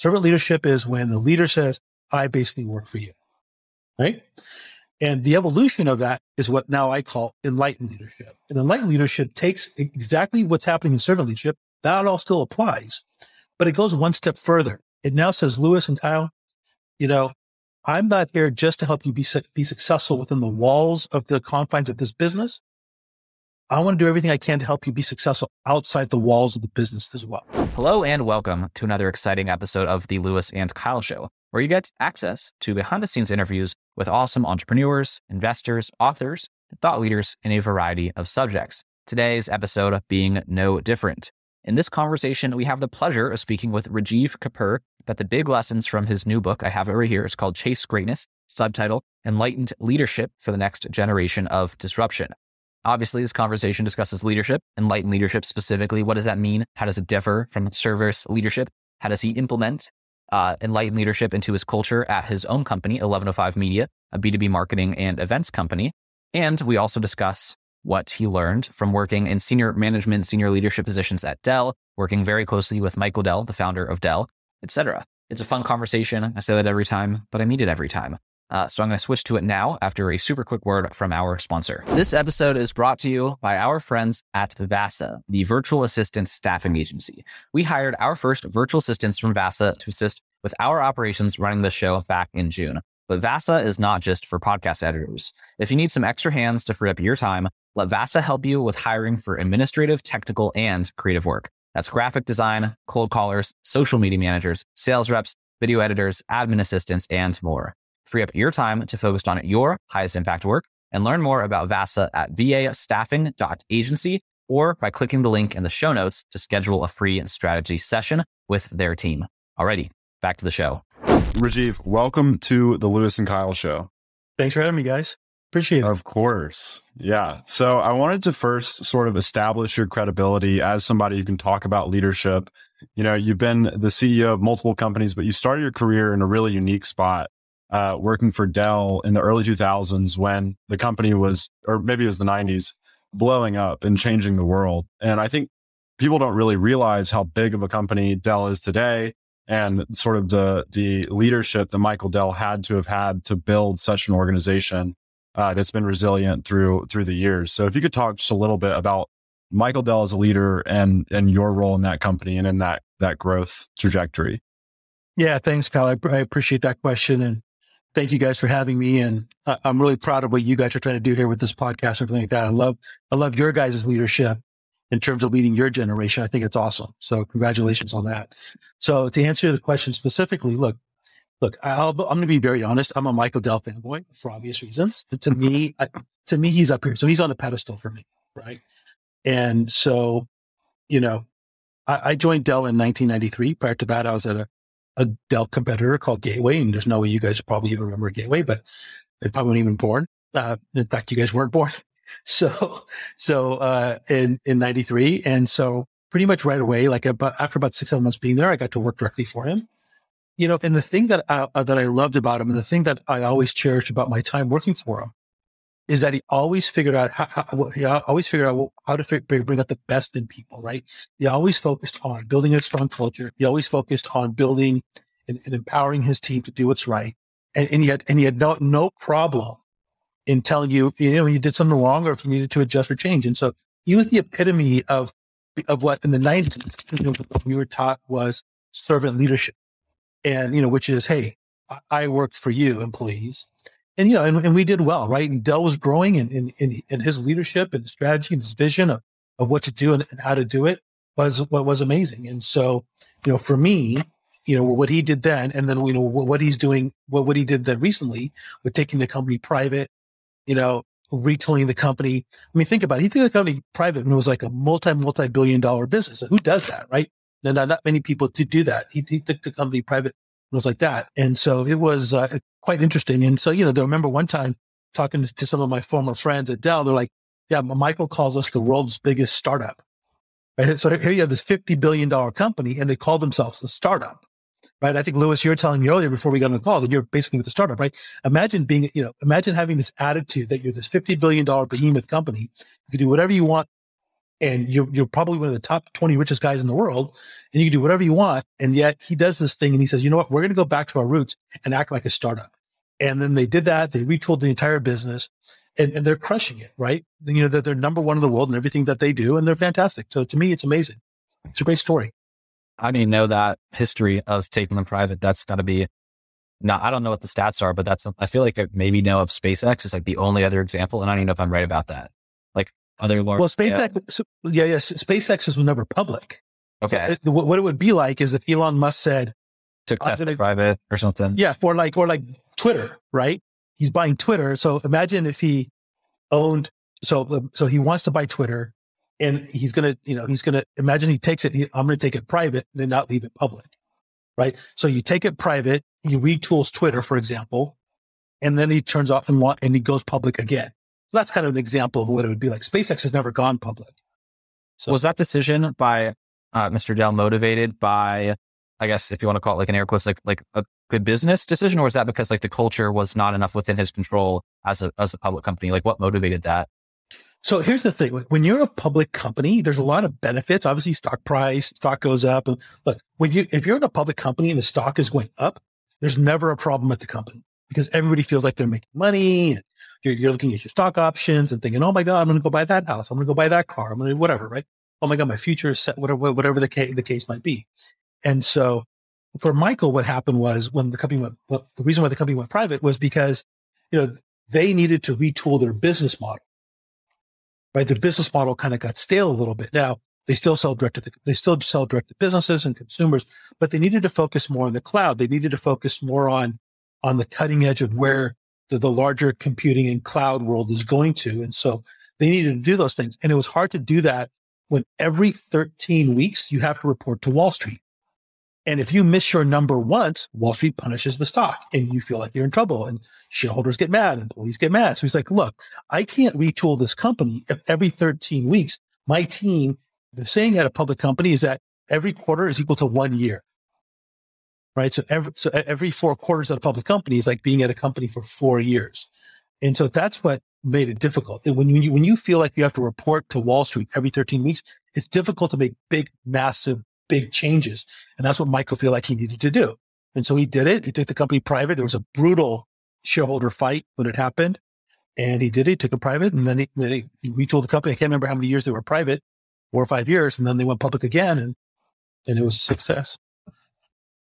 Servant leadership is when the leader says, I basically work for you. Right. And the evolution of that is what now I call enlightened leadership. And enlightened leadership takes exactly what's happening in servant leadership. That all still applies, but it goes one step further. It now says, Louis and Kyle, you know, I'm not here just to help you be, be successful within the walls of the confines of this business. I want to do everything I can to help you be successful outside the walls of the business as well. Hello and welcome to another exciting episode of the Louis and Kyle Show, where you get access to behind the scenes interviews with awesome entrepreneurs, investors, authors, and thought leaders in a variety of subjects. Today's episode being no different. In this conversation, we have the pleasure of speaking with Rajeev Kapur about the big lessons from his new book. I have it right here. It's called Chase Greatness, subtitle Enlightened Leadership for the Next Generation of Disruption. Obviously, this conversation discusses leadership, enlightened leadership specifically. What does that mean? How does it differ from service leadership? How does he implement uh, enlightened leadership into his culture at his own company, 1105 Media, a B2B marketing and events company? And we also discuss what he learned from working in senior management, senior leadership positions at Dell, working very closely with Michael Dell, the founder of Dell, etc. It's a fun conversation. I say that every time, but I mean it every time. Uh, so I'm going to switch to it now after a super quick word from our sponsor. This episode is brought to you by our friends at VASA, the virtual assistant staffing agency. We hired our first virtual assistants from VASA to assist with our operations running the show back in June. But VASA is not just for podcast editors. If you need some extra hands to free up your time, let VASA help you with hiring for administrative, technical, and creative work. That's graphic design, cold callers, social media managers, sales reps, video editors, admin assistants, and more. Free up your time to focus on your highest impact work and learn more about VASA at vastaffing.agency or by clicking the link in the show notes to schedule a free strategy session with their team. Alrighty, back to the show. Rajeev, welcome to the Louis and Kyle show. Thanks for having me, guys. Appreciate it. Of course. Yeah. So I wanted to first sort of establish your credibility as somebody who can talk about leadership. You know, you've been the CEO of multiple companies, but you started your career in a really unique spot, uh, working for Dell in the early 2000s when the company was, or maybe it was the 90s, blowing up and changing the world. And I think people don't really realize how big of a company Dell is today and sort of the, the leadership that Michael Dell had to have had to build such an organization uh, that's been resilient through through the years. So if you could talk just a little bit about Michael Dell as a leader and and your role in that company and in that that growth trajectory. Yeah, thanks, Kyle. I, I appreciate that question and thank you guys for having me. And I, I'm really proud of what you guys are trying to do here with this podcast and everything like that. I love I love your guys' leadership in terms of leading your generation. I think it's awesome. So congratulations on that. So to answer the question specifically, look, look, i am going to be very honest. I'm a Michael Dell fanboy for obvious reasons. To me, I, to me, he's up here. So he's on a pedestal for me. Right. And so, you know, I, I joined Dell in 1993. Prior to that, I was at a, a Dell competitor called Gateway. And there's no way you guys probably even remember Gateway, but they probably weren't even born. Uh, in fact, you guys weren't born. So, so, uh, in, in 93. And so pretty much right away, like about, after about six, seven months being there, I got to work directly for him you know, and the thing that I, uh, that I loved about him and the thing that I always cherished about my time working for him is that he always figured out how, how he always figured out how to bring out the best in people, right? He always focused on building a strong culture. He always focused on building and, and empowering his team to do what's right. And, and he had, and he had no, no problem in telling you, you know, you did something wrong or if you needed to adjust or change. And so he was the epitome of, of what in the 90s we were taught was servant leadership and you know, which is, hey, I worked for you, employees, and you know, and, and we did well, right? And Dell was growing, and in, in, in, his leadership and strategy and his vision of, of what to do and, and how to do it was what was amazing. And so, you know, for me, you know, what he did then, and then you know what he's doing, what what he did then recently with taking the company private, you know, retooling the company. I mean, think about it. He took the company private and it was like a multi multi billion dollar business. Who does that, right? No, not, not many people to do that. He, he took the company private and it was like that. And so it was uh, quite interesting. And so, you know, I remember one time talking to some of my former friends at Dell, they're like, yeah, Michael calls us the world's biggest startup. Right? So here you have this $50 billion company and they call themselves a startup. Right. I think Louis, you were telling me earlier before we got on the call that you're basically with a startup, right? Imagine being, you know, imagine having this attitude that you're this $50 billion behemoth company. You can do whatever you want and you're, you're probably one of the top 20 richest guys in the world and you can do whatever you want. And yet he does this thing and he says, you know what? We're going to go back to our roots and act like a startup. And then they did that. They retooled the entire business and, and they're crushing it, right? You know, they're, they're number one in the world in everything that they do and they're fantastic. So to me, it's amazing. It's a great story. I didn't know that history of taking them private. That's got to be not, I don't know what the stats are, but that's, I feel like maybe know of SpaceX is like the only other example. And I don't even know if I'm right about that. Other large. Well, SpaceX, yeah, so, yeah, yeah, SpaceX was never public. Okay. So, what it would be like is if Elon Musk said, took Tesla private or something. Yeah. For like, or like Twitter, right? He's buying Twitter. So imagine if he owned, so, so he wants to buy Twitter and he's going to, you know, he's going to imagine he takes it. He, I'm going to take it private and then not leave it public. Right. So you take it private, he retools Twitter, for example, and then he turns off and want, and he goes public again. That's kind of an example of what it would be like. SpaceX has never gone public. So was that decision by uh, Mr. Dell motivated by, I guess, if you want to call it like an air quotes, like like a good business decision, or was that because like the culture was not enough within his control as a as a public company? Like what motivated that? So here's the thing: when you're a public company, there's a lot of benefits. Obviously, stock price, stock goes up. And look, when you if you're in a public company and the stock is going up, there's never a problem at the company because everybody feels like they're making money. You're, you're looking at your stock options and thinking, "Oh my god, I'm going to go buy that house. I'm going to go buy that car. I'm going to whatever." Right? Oh my god, my future is set. Whatever, whatever the case the case might be. And so, for Michael, what happened was when the company went. Well, the reason why the company went private was because you know they needed to retool their business model right? Their business model kind of got stale a little bit. Now they still sell direct to the, they still sell direct to businesses and consumers, but they needed to focus more on the cloud. They needed to focus more on, on the cutting edge of where the, the larger computing and cloud world is going to. And so they needed to do those things. And it was hard to do that when every 13 weeks you have to report to Wall Street. And if you miss your number once, Wall Street punishes the stock and you feel like you're in trouble and shareholders get mad, employees get mad. So he's like, look, I can't retool this company if every 13 weeks, my team, the saying at a public company is that every quarter is equal to one year. Right. So every, so every four quarters at a public company is like being at a company for four years. And so that's what made it difficult. And when you, when you feel like you have to report to Wall Street every 13 weeks, it's difficult to make big, massive big changes. And that's what Michael felt like he needed to do. And so he did it. He took the company private. There was a brutal shareholder fight when it happened. And he did it, took it private. And then he, then he, he retooled the company. I can't remember how many years they were private, four or five years. And then they went public again and, and it was a success.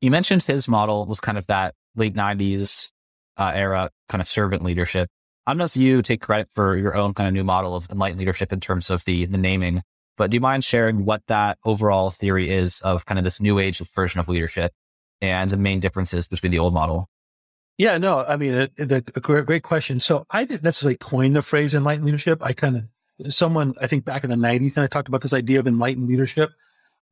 You mentioned his model was kind of that late 90s uh, era kind of servant leadership. I don't know if you take credit for your own kind of new model of enlightened leadership in terms of the, the naming, but do you mind sharing what that overall theory is of kind of this new age version of leadership and the main differences between the old model? Yeah, no, I mean, a, a, a great, great question. So I didn't necessarily coin the phrase enlightened leadership. I kind of, someone, I think back in the 90s, kind of talked about this idea of enlightened leadership.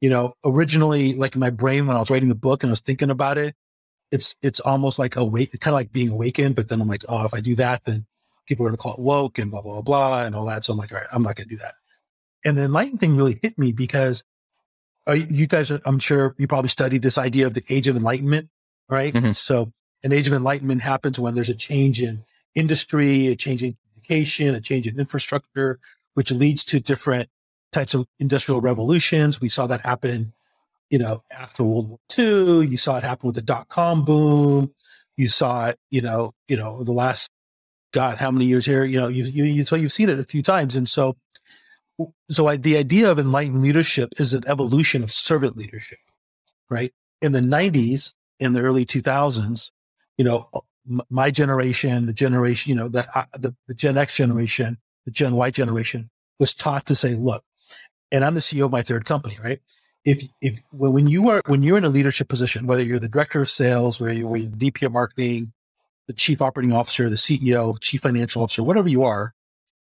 You know, originally, like in my brain when I was writing the book and I was thinking about it, it's, it's almost like awake, kind of like being awakened. But then I'm like, oh, if I do that, then people are going to call it woke and blah, blah, blah, blah, and all that. So I'm like, all right, I'm not going to do that. And the enlightened thing really hit me because uh, you guys, I'm sure you probably studied this idea of the age of enlightenment, right? Mm-hmm. So an age of enlightenment happens when there's a change in industry, a change in communication, a change in infrastructure, which leads to different types of industrial revolutions. We saw that happen, you know, after World War II. You saw it happen with the dot com boom. You saw it, you know, you know, the last, God, how many years here, you know, you, you, you so you've seen it a few times. And so so I, the idea of enlightened leadership is an evolution of servant leadership, right? In the 90s, in the early 2000s, you know, my generation, the generation, you know, the, uh, the, the Gen X generation, the Gen Y generation was taught to say, look, and I'm the CEO of my third company, right? If, if, when you are, when you're in a leadership position, whether you're the director of sales, where you're, the VP of marketing, the chief operating officer, the CEO, chief financial officer, whatever you are,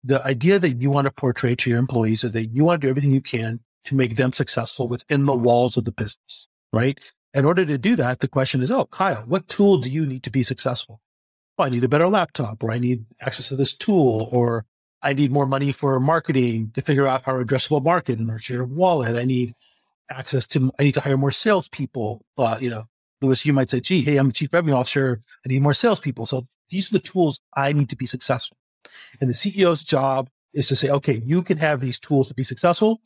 the idea that you want to portray to your employees is that you want to do everything you can to make them successful within the walls of the business, right? In order to do that, the question is, oh, Kyle, what tool do you need to be successful? Oh, I need a better laptop, or I need access to this tool, or I need more money for marketing to figure out our addressable market and our share of wallet. I need access to, I need to hire more salespeople. Uh, you know, Louis, you might say, gee, hey, I'm the chief revenue officer. I need more salespeople. So these are the tools I need to be successful. And the CEO's job is to say, okay, you can have these tools to be successful.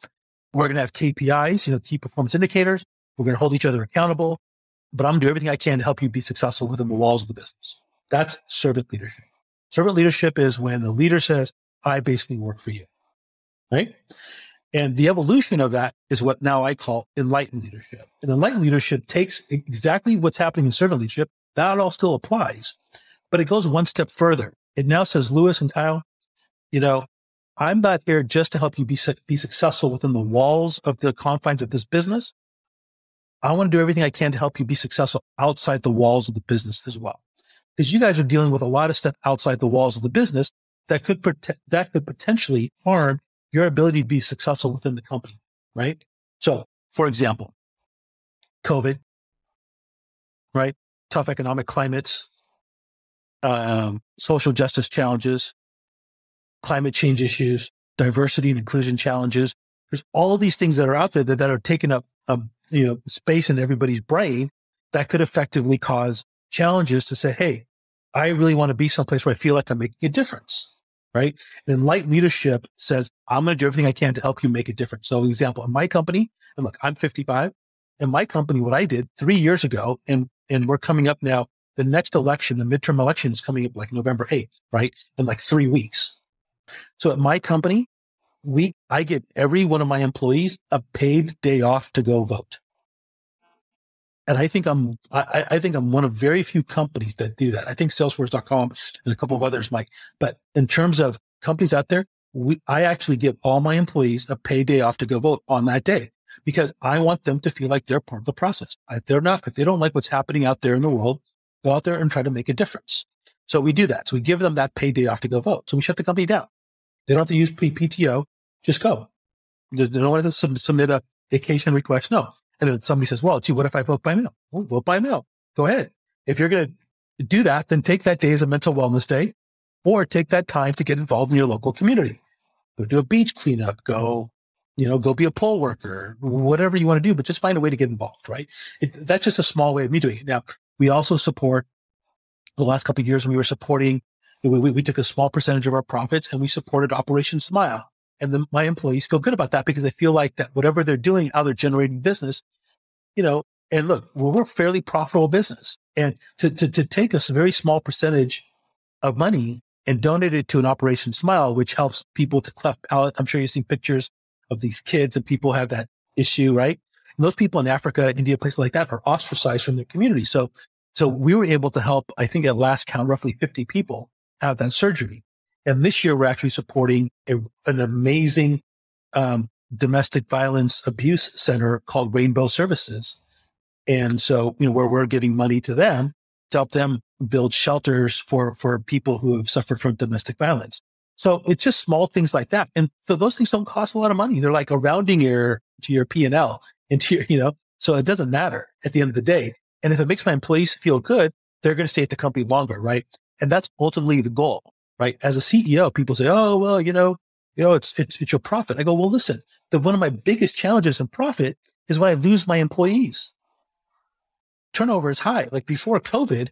We're going to have KPIs, you know, key performance indicators. We're going to hold each other accountable, but I'm going to do everything I can to help you be successful within the walls of the business. That's servant leadership. Servant leadership is when the leader says, I basically work for you, right? And the evolution of that is what now I call enlightened leadership. And enlightened leadership takes exactly what's happening in servant leadership. That all still applies, but it goes one step further. It now says, Louis and Kyle, you know, I'm not here just to help you be, be successful within the walls of the confines of this business. I want to do everything I can to help you be successful outside the walls of the business as well. Because you guys are dealing with a lot of stuff outside the walls of the business that could prote- that could potentially harm your ability to be successful within the company, right? So, for example, COVID, right? Tough economic climates, um, social justice challenges, climate change issues, diversity and inclusion challenges. There's all of these things that are out there that, that are taking up um, you know space in everybody's brain that could effectively cause challenges to say, hey, I really want to be someplace where I feel like I'm making a difference. Right. And light leadership says, I'm going to do everything I can to help you make a difference. So, example, in my company, and look, I'm 55. In my company, what I did three years ago, and and we're coming up now, the next election, the midterm election is coming up like November 8th, right? In like three weeks. So at my company, we, I give every one of my employees a paid day off to go vote. And I think I'm, I, I, think I'm one of very few companies that do that. I think Salesforce.com and a couple of others might, but in terms of companies out there, we, I actually give all my employees a paid day off to go vote on that day because I want them to feel like they're part of the process. If they're not, if they don't like what's happening out there in the world, go out there and try to make a difference. So we do that. So we give them that paid day off to go vote. So we shut the company down. They don't have to use PTO. Just go. They don't have to submit a vacation request. No. And if somebody says, well, gee, what if I vote by mail? Well, vote by mail. Go ahead. If you're going to do that, then take that day as a mental wellness day or take that time to get involved in your local community. Go do a beach cleanup. Go, you know, go be a poll worker, whatever you want to do, but just find a way to get involved, right? It, that's just a small way of me doing it. Now, we also support the last couple of years when we were supporting we, we, we, took a small percentage of our profits and we supported Operation Smile. And my employees feel good about that because they feel like that whatever they're doing, how they're generating business, you know, and look, we're a fairly profitable business. And to, to, to take a very small percentage of money and donate it to an Operation Smile, which helps people to cleft palate. I'm sure you've seen pictures of these kids and people have that issue, right? And those people in Africa, India, places like that are ostracized from their community. So, so we were able to help, I think at last count, roughly 50 people have that surgery. And this year, we're actually supporting a, an amazing um, domestic violence abuse center called Rainbow Services. And so, you know, where we're giving money to them to help them build shelters for, for people who have suffered from domestic violence. So it's just small things like that. And so those things don't cost a lot of money. They're like a rounding error to your P and L and to your, you know, so it doesn't matter at the end of the day. And if it makes my employees feel good, they're going to stay at the company longer, right? And that's ultimately the goal, right? As a CEO, people say, Oh, well, you know, you know, it's, it's, it's your profit. I go, well, listen, one of my biggest challenges in profit is when I lose my employees. Turnover is high. Like before COVID,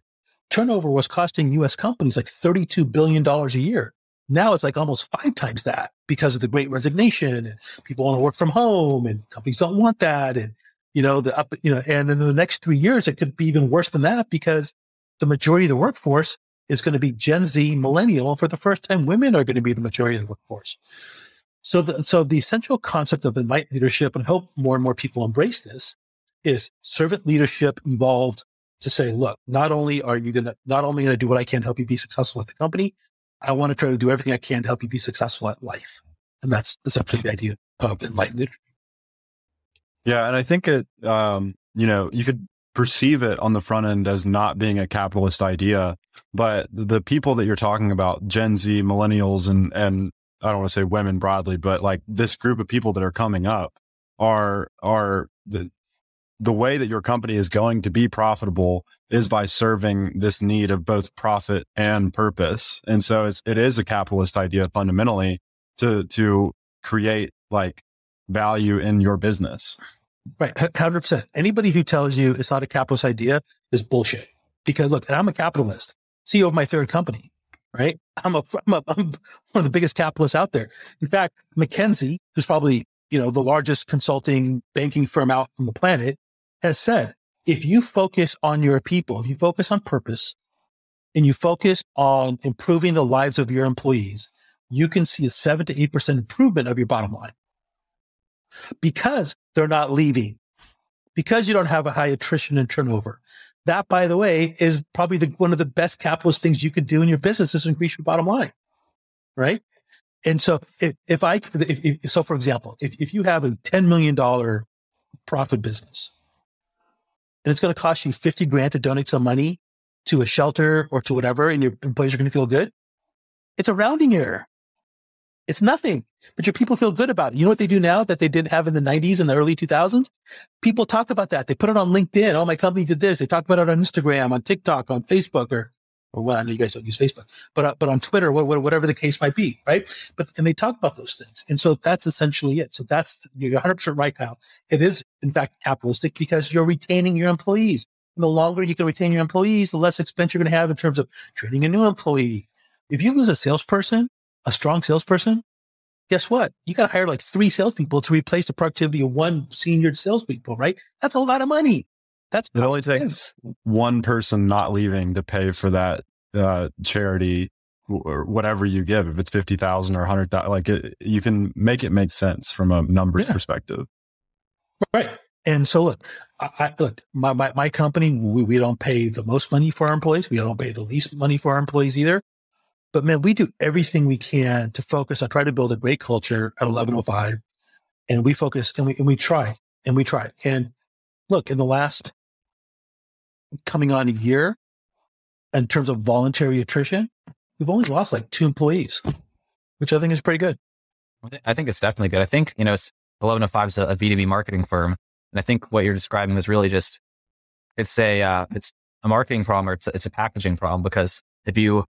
turnover was costing US companies like $32 billion a year. Now it's like almost five times that because of the great resignation and people want to work from home and companies don't want that. And, you know, the up, you know, and in the next three years, it could be even worse than that because the majority of the workforce is going to be Gen Z millennial. For the first time, women are going to be the majority of the workforce. So the, so the essential concept of enlightened leadership, and I hope more and more people embrace this, is servant leadership evolved to say, look, not only are you going to, not only going to do what I can to help you be successful at the company, I want to try to do everything I can to help you be successful at life. And that's essentially the idea of enlightened leadership. Yeah. And I think it, um, you know, you could perceive it on the front end as not being a capitalist idea. But the people that you're talking about, Gen Z, millennials, and, and I don't want to say women broadly, but like this group of people that are coming up are, are the, the way that your company is going to be profitable is by serving this need of both profit and purpose. And so it's, it is a capitalist idea fundamentally to, to create like value in your business. Right. 100%. Anybody who tells you it's not a capitalist idea is bullshit. Because look, I'm a capitalist, CEO of my third company, right? I'm a, I'm, a, I'm one of the biggest capitalists out there. In fact, McKinsey, who's probably, you know, the largest consulting banking firm out on the planet has said, if you focus on your people, if you focus on purpose and you focus on improving the lives of your employees, you can see a seven to 8% improvement of your bottom line because they're not leaving, because you don't have a high attrition and turnover. That, by the way, is probably the, one of the best capitalist things you could do in your business is increase your bottom line. Right. And so if, if I, if, if, so for example, if, if you have a $10 million profit business and it's going to cost you 50 grand to donate some money to a shelter or to whatever, and your employees are going to feel good, it's a rounding error. It's nothing, but your people feel good about it. You know what they do now that they didn't have in the 90s and the early 2000s? People talk about that. They put it on LinkedIn. Oh, my company did this. They talk about it on Instagram, on TikTok, on Facebook, or, or well, I know you guys don't use Facebook, but, uh, but on Twitter, whatever the case might be, right? But, and they talk about those things. And so that's essentially it. So that's, you're 100% right, Kyle. It is, in fact, capitalistic because you're retaining your employees. And the longer you can retain your employees, the less expense you're going to have in terms of training a new employee. If you lose a salesperson, a strong salesperson, guess what? You got to hire like three salespeople to replace the productivity of one senior salespeople, right? That's a lot of money. That's it only takes one person not leaving to pay for that uh, charity or whatever you give. If it's fifty thousand or hundred thousand, like it, you can make it make sense from a numbers yeah. perspective, right? And so look, I, I, look, my, my, my company, we, we don't pay the most money for our employees. We don't pay the least money for our employees either. But man, we do everything we can to focus on try to build a great culture at 1105. And we focus and we, and we try and we try. And look, in the last coming on a year, in terms of voluntary attrition, we've only lost like two employees, which I think is pretty good. I think it's definitely good. I think, you know, it's 1105 is a, a B2B marketing firm. And I think what you're describing is really just, it's a, uh, it's a marketing problem or it's a, it's a packaging problem because if you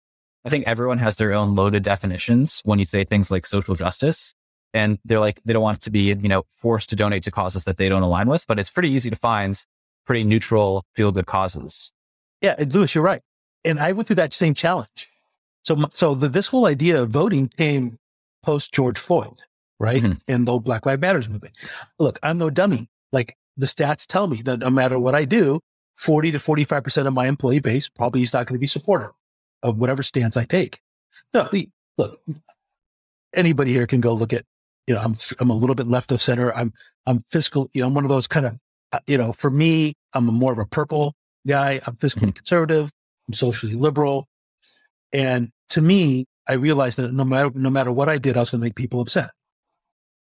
I think everyone has their own loaded definitions when you say things like social justice. And they're like, they don't want to be, you know, forced to donate to causes that they don't align with, but it's pretty easy to find pretty neutral, feel good causes. Yeah. Louis, you're right. And I went through that same challenge. So, so the, this whole idea of voting came post George Floyd, right? Mm-hmm. And the Black Lives Matters movement. Look, I'm no dummy. Like the stats tell me that no matter what I do, 40 to 45% of my employee base probably is not going to be supportive of whatever stance I take. No, look, anybody here can go look at, you know, I'm, I'm a little bit left of center. I'm, I'm fiscal, you know, I'm one of those kind of, uh, you know, for me, I'm more of a purple guy. I'm fiscally mm-hmm. conservative. I'm socially liberal. And to me, I realized that no matter, no matter what I did, I was going to make people upset.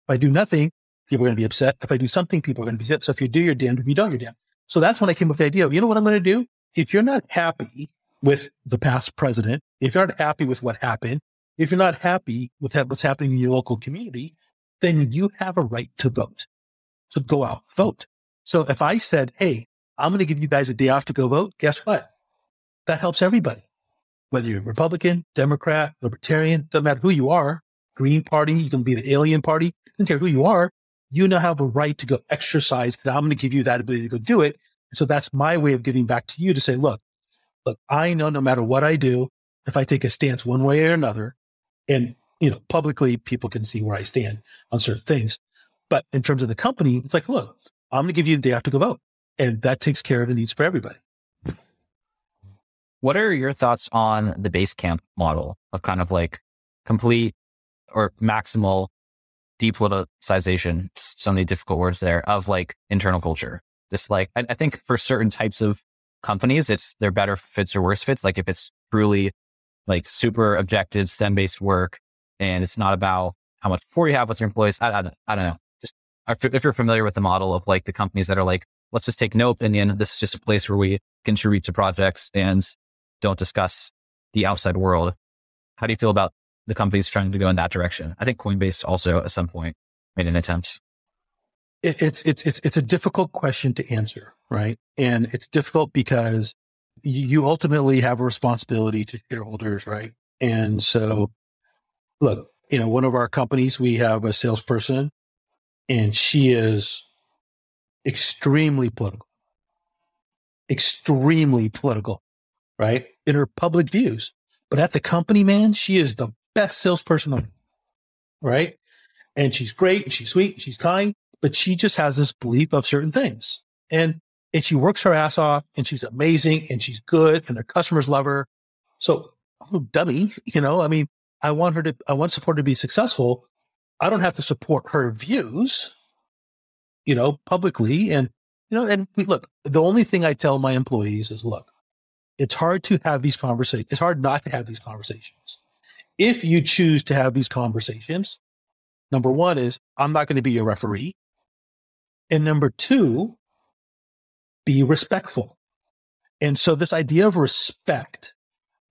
If I do nothing, people are going to be upset. If I do something, people are going to be upset. So if you do, you're damned. If you don't, you're damned. So that's when I came up with the idea of, you know what I'm going to do? If you're not happy with the past president, if you're not happy with what happened, if you're not happy with what's happening in your local community, then you have a right to vote. So go out, vote. So if I said, Hey, I'm going to give you guys a day off to go vote, guess what? That helps everybody. Whether you're Republican, Democrat, Libertarian, doesn't matter who you are, Green Party, you can be the Alien Party, doesn't care who you are, you now have a right to go exercise because I'm going to give you that ability to go do it. And So that's my way of giving back to you to say, look, look, I know no matter what I do, if I take a stance one way or another, and you know, publicly people can see where I stand on certain things. But in terms of the company, it's like, look, I'm to give you the day to go vote. And that takes care of the needs for everybody. What are your thoughts on the Basecamp model of kind of like complete or maximal depoliticization, so many difficult words there, of like internal culture? Just like, I, I think for certain types of companies, it's they're better fits or worse fits. Like if it's truly like super objective STEM based work and it's not about how much for you have with your employees. I, I, I don't know. Just if you're familiar with the model of like the companies that are like, let's just take no opinion. This is just a place where we contribute to projects and don't discuss the outside world. How do you feel about the companies trying to go in that direction? I think Coinbase also at some point made an attempt it, it's it's it's it's a difficult question to answer, right? And it's difficult because you ultimately have a responsibility to shareholders, right? And so, look, you know, one of our companies, we have a salesperson, and she is extremely political, extremely political, right? In her public views. But at the company, man, she is the best salesperson on right? And she's great, and she's sweet, and she's kind, but she just has this belief of certain things. And and she works her ass off and she's amazing and she's good and her customers love her. So oh, dummy, you know, I mean, I want her to I want support to be successful. I don't have to support her views, you know, publicly. And, you know, and we, look, the only thing I tell my employees is look, it's hard to have these conversations. It's hard not to have these conversations. If you choose to have these conversations, number one is I'm not going to be your referee. And number two, be respectful. And so this idea of respect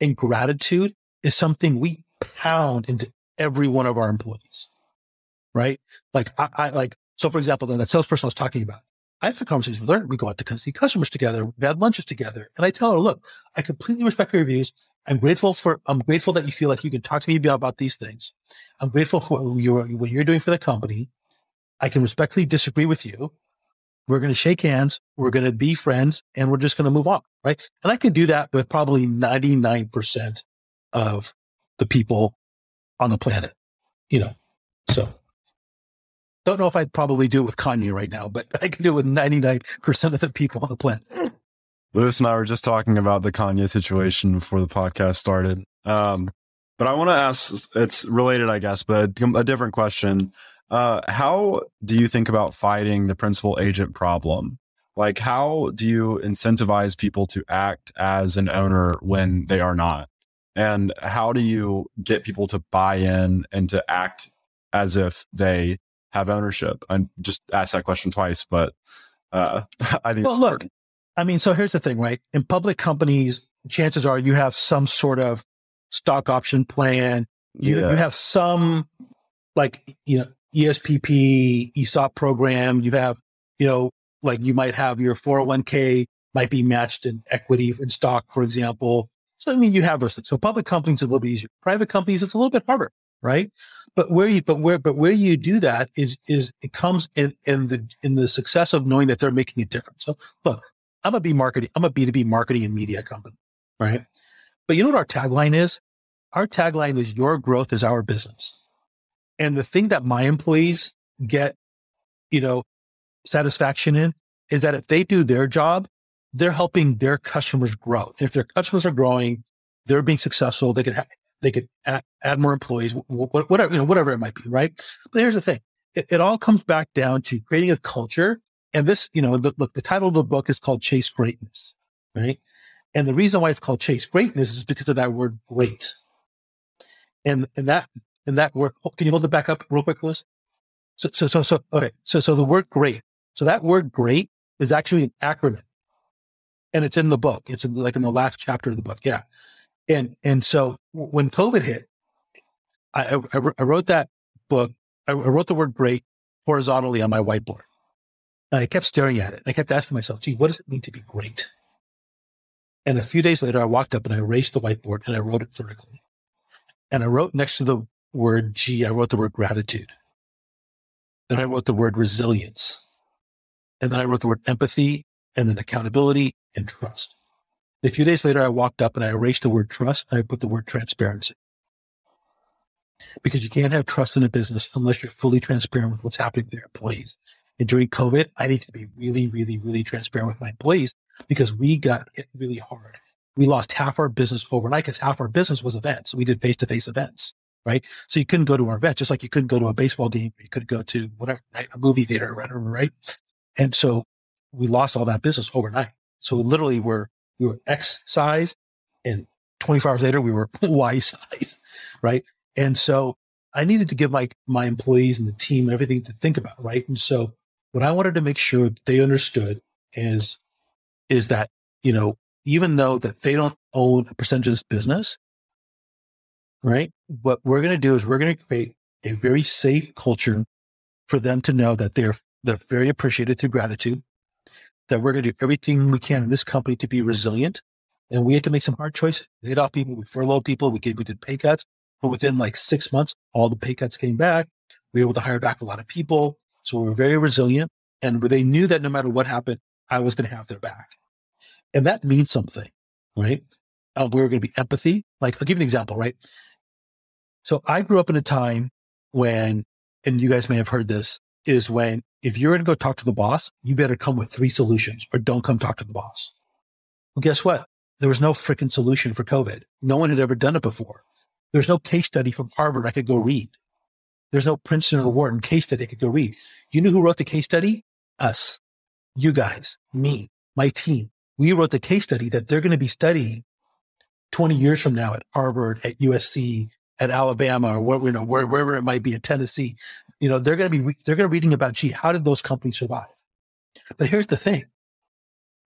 and gratitude is something we pound into every one of our employees, right? Like I, I like, so for example, then that salesperson I was talking about, I have conversations with her. We go out to see customers together. We've lunches together. And I tell her, look, I completely respect your views. I'm grateful for, I'm grateful that you feel like you can talk to me about these things. I'm grateful for what you're, what you're doing for the company. I can respectfully disagree with you. We're going to shake hands. We're going to be friends and we're just going to move on. Right. And I can do that with probably 99% of the people on the planet, you know, so don't know if I'd probably do it with Kanye right now, but I can do it with 99% of the people on the planet. Louis and I were just talking about the Kanye situation before the podcast started. Um, but I want to ask, it's related, I guess, but a, a different question. Uh, how do you think about fighting the principal agent problem? Like, how do you incentivize people to act as an owner when they are not? And how do you get people to buy in and to act as if they have ownership? I just asked that question twice, but uh, I think. Well, look, I mean, so here's the thing, right? In public companies, chances are you have some sort of stock option plan. You, yeah. you have some like, you know, ESPP, ESOP program. You have, you know, like you might have your 401k might be matched in equity in stock, for example. So, I mean, you have those things. So public companies, a little bit easier. Private companies, it's a little bit harder right? But where you, but where, but where you do that is, is it comes in, in the, in the success of knowing that they're making a difference. So look, I'm a B marketing, I'm a B2B marketing and media company, right? But you know what our tagline is? Our tagline is your growth is our business. And the thing that my employees get, you know, satisfaction in is that if they do their job, they're helping their customers grow. And if their customers are growing, they're being successful. They could ha- they could add, add more employees, whatever, you know, whatever it might be, right? But here's the thing. It, it all comes back down to creating a culture. And this, you know, the, look, the title of the book is called Chase Greatness, right? And the reason why it's called Chase Greatness is because of that word great. And, and that, and that word, oh, can you hold it back up real quick, Liz? So, so, so, so, okay. So, so the word great. So that word great is actually an acronym and it's in the book. It's in, like in the last chapter of the book. Yeah. And, and so when COVID hit, I, I, I wrote that book. I wrote the word great horizontally on my whiteboard. And I kept staring at it. I kept asking myself, gee, what does it mean to be great? And a few days later, I walked up and I erased the whiteboard and I wrote it vertically. And I wrote next to the word G, I wrote the word gratitude. Then I wrote the word resilience. And then I wrote the word empathy and then accountability and trust. A few days later, I walked up and I erased the word trust and I put the word transparency. Because you can't have trust in a business unless you're fully transparent with what's happening with your employees. And during COVID, I needed to be really, really, really transparent with my employees because we got hit really hard. We lost half our business overnight because half our business was events. We did face to face events, right? So you couldn't go to our event, just like you couldn't go to a baseball game. You couldn't go to whatever, right? a movie theater whatever, right? And so we lost all that business overnight. So literally we're we were X size and 24 hours later we were Y size, right? And so I needed to give my, my employees and the team and everything to think about, right? And so what I wanted to make sure they understood is, is that, you know, even though that they don't own a percentage of this business, right? What we're going to do is we're going to create a very safe culture for them to know that they're, they're very appreciated through gratitude that we're going to do everything we can in this company to be resilient. And we had to make some hard choices. We laid off people, we furloughed people, we, gave, we did pay cuts. But within like six months, all the pay cuts came back. We were able to hire back a lot of people. So we were very resilient. And they knew that no matter what happened, I was going to have their back. And that means something, right? uh, we were going to be empathy. Like I'll give you an example, right? So I grew up in a time when, and you guys may have heard this, is when if you're going to go talk to the boss, you better come with three solutions or don't come talk to the boss. Well, guess what? There was no freaking solution for COVID. No one had ever done it before. There's no case study from Harvard I could go read. There's no Princeton or Wharton case study I could go read. You knew who wrote the case study? Us, you guys, me, my team. We wrote the case study that they're going to be studying 20 years from now at Harvard, at USC, at Alabama, or where, you know, where, wherever it might be in Tennessee. You know, they're going to be, they're going to reading about, gee, how did those companies survive? But here's the thing,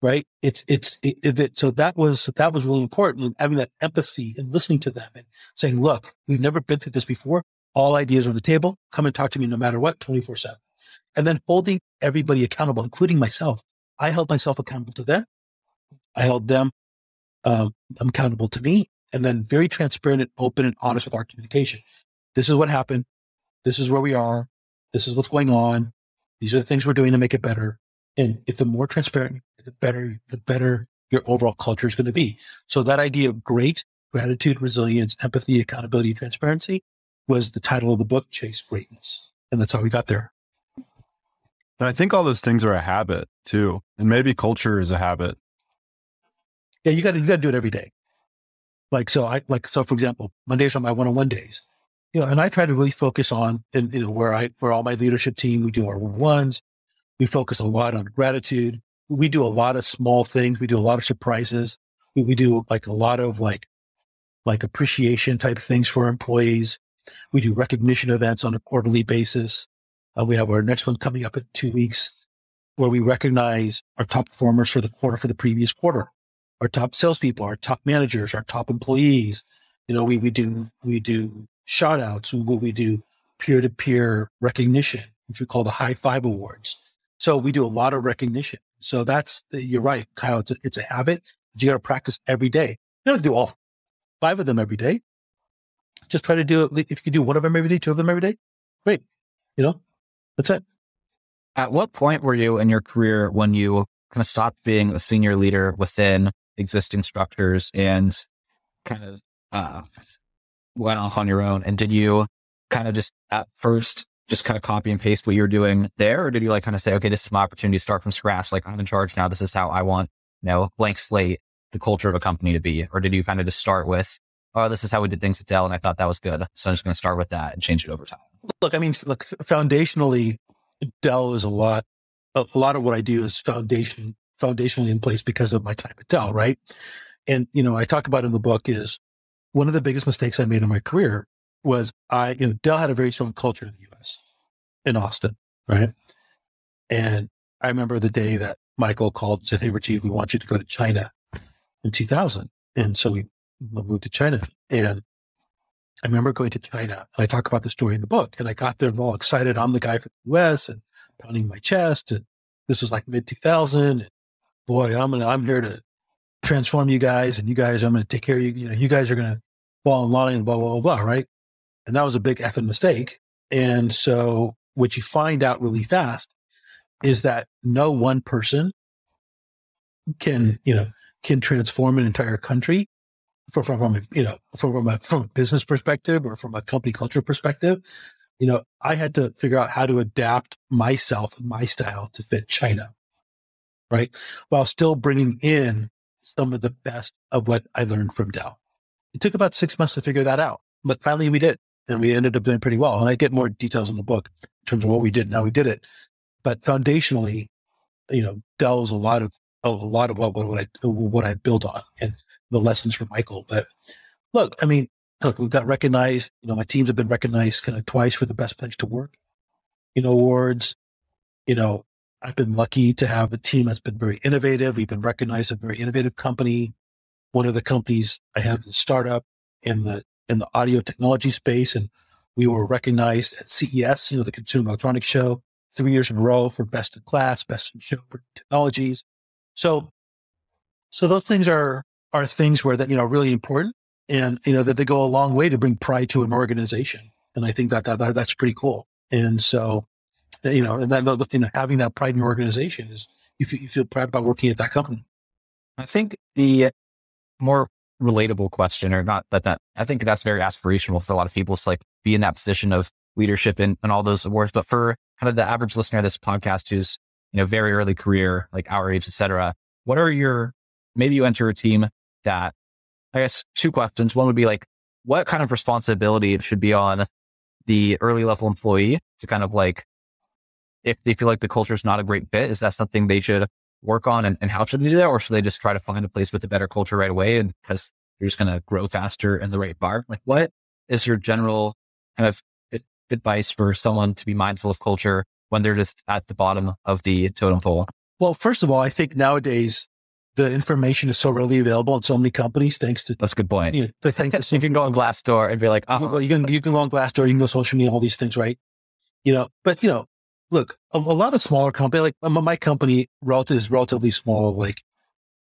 right? It's, it's, it, it, so that was, that was really important and having that empathy and listening to them and saying, look, we've never been through this before. All ideas on the table. Come and talk to me no matter what, 24 seven. And then holding everybody accountable, including myself. I held myself accountable to them. I held them um, accountable to me and then very transparent and open and honest with our communication. This is what happened. This is where we are. This is what's going on. These are the things we're doing to make it better. And if the more transparent, the better, the better your overall culture is going to be. So that idea of great gratitude, resilience, empathy, accountability, transparency was the title of the book, Chase Greatness. And that's how we got there. And I think all those things are a habit too. And maybe culture is a habit. Yeah, you got to you got to do it every day. Like so, I like so. For example, Mondays are my one-on-one days. You know, and I try to really focus on, and you know, where I for all my leadership team, we do our one-on-ones. We focus a lot on gratitude. We do a lot of small things. We do a lot of surprises. We, we do like a lot of like like appreciation type things for employees. We do recognition events on a quarterly basis. Uh, we have our next one coming up in two weeks where we recognize our top performers for the quarter for the previous quarter our top salespeople, our top managers, our top employees. You know, we, we do, we do shout outs, we, we do peer to peer recognition, which we call the high five awards. So we do a lot of recognition. So that's, you're right, Kyle. It's a, it's a habit. You got to practice every day. You don't have to do all five of them every day. Just try to do it. If you can do one of them every day, two of them every day, great. You know, that's it. At what point were you in your career when you kind of stopped being a senior leader within existing structures and kind of uh, went off on your own? And did you kind of just at first just kind of copy and paste what you were doing there? Or did you like kind of say, okay, this is my opportunity to start from scratch? Like I'm in charge now. This is how I want, you know, blank slate, the culture of a company to be. Or did you kind of just start with, oh, this is how we did things at Dell. And I thought that was good. So I'm just going to start with that and change it over time. Look, I mean, look, foundationally, Dell is a lot, a lot of what I do is foundation foundationally in place because of my time at Dell, right? And, you know, I talk about in the book is one of the biggest mistakes I made in my career was I, you know, Dell had a very strong culture in the US, in Austin, right? And I remember the day that Michael called and said, Hey, Richie, we want you to go to China in 2000. And so we moved to China. And I remember going to China and I talk about the story in the book. And I got there and all excited. I'm the guy from the US and pounding my chest. And this was like mid 2000 boy, I'm gonna, I'm here to transform you guys, and you guys, I'm gonna take care of you. You know, you guys are gonna fall in line and blah blah blah, blah right? And that was a big effing mistake. And so, what you find out really fast is that no one person can, you know, can transform an entire country from, from, from you know, from, a, from a business perspective or from a company culture perspective. You know, I had to figure out how to adapt myself and my style to fit China right? While still bringing in some of the best of what I learned from Dell. It took about six months to figure that out, but finally we did. And we ended up doing pretty well. And I get more details in the book in terms of what we did and how we did it. But foundationally, you know, Dell was a lot of a lot of what, what I what I built on and the lessons from Michael. But look, I mean, look, we've got recognized. You know, my teams have been recognized kind of twice for the best place to work. You know, awards. You know, I've been lucky to have a team that's been very innovative. We've been recognized as a very innovative company. One of the companies I have a startup in the in the audio technology space, and we were recognized at CES, you know, the Consumer Electronics Show, three years in a row for best in class, best in show for technologies. So, so those things are are things where that you know really important, and you know that they go a long way to bring pride to an organization. And I think that, that, that that's pretty cool. And so you know, and then you know, having that pride in your organization is you feel, you feel proud about working at that company. I think the uh, more relatable question or not that that I think that's very aspirational for a lot of people to like be in that position of leadership and, and all those awards. But for kind of the average listener of this podcast who's, you know, very early career, like our age, et cetera, what are your, maybe you enter a team that I guess two questions. One would be like, what kind of responsibility should be on the early level employee to kind of like, if they feel like the culture is not a great fit, is that something they should work on and, and how should they do that? Or should they just try to find a place with a better culture right away? And because you're just going to grow faster in the right bar. Like what is your general kind of advice for someone to be mindful of culture when they're just at the bottom of the totem pole? Well, first of all, I think nowadays the information is so readily available in so many companies, thanks to that's a good point. You, know, thanks to you can go on Glassdoor and be like, oh, you can you can go on Glassdoor, you can go social media, all these things, right? You know, but you know, look, a, a lot of smaller companies, like my company, relative is relatively small. Like,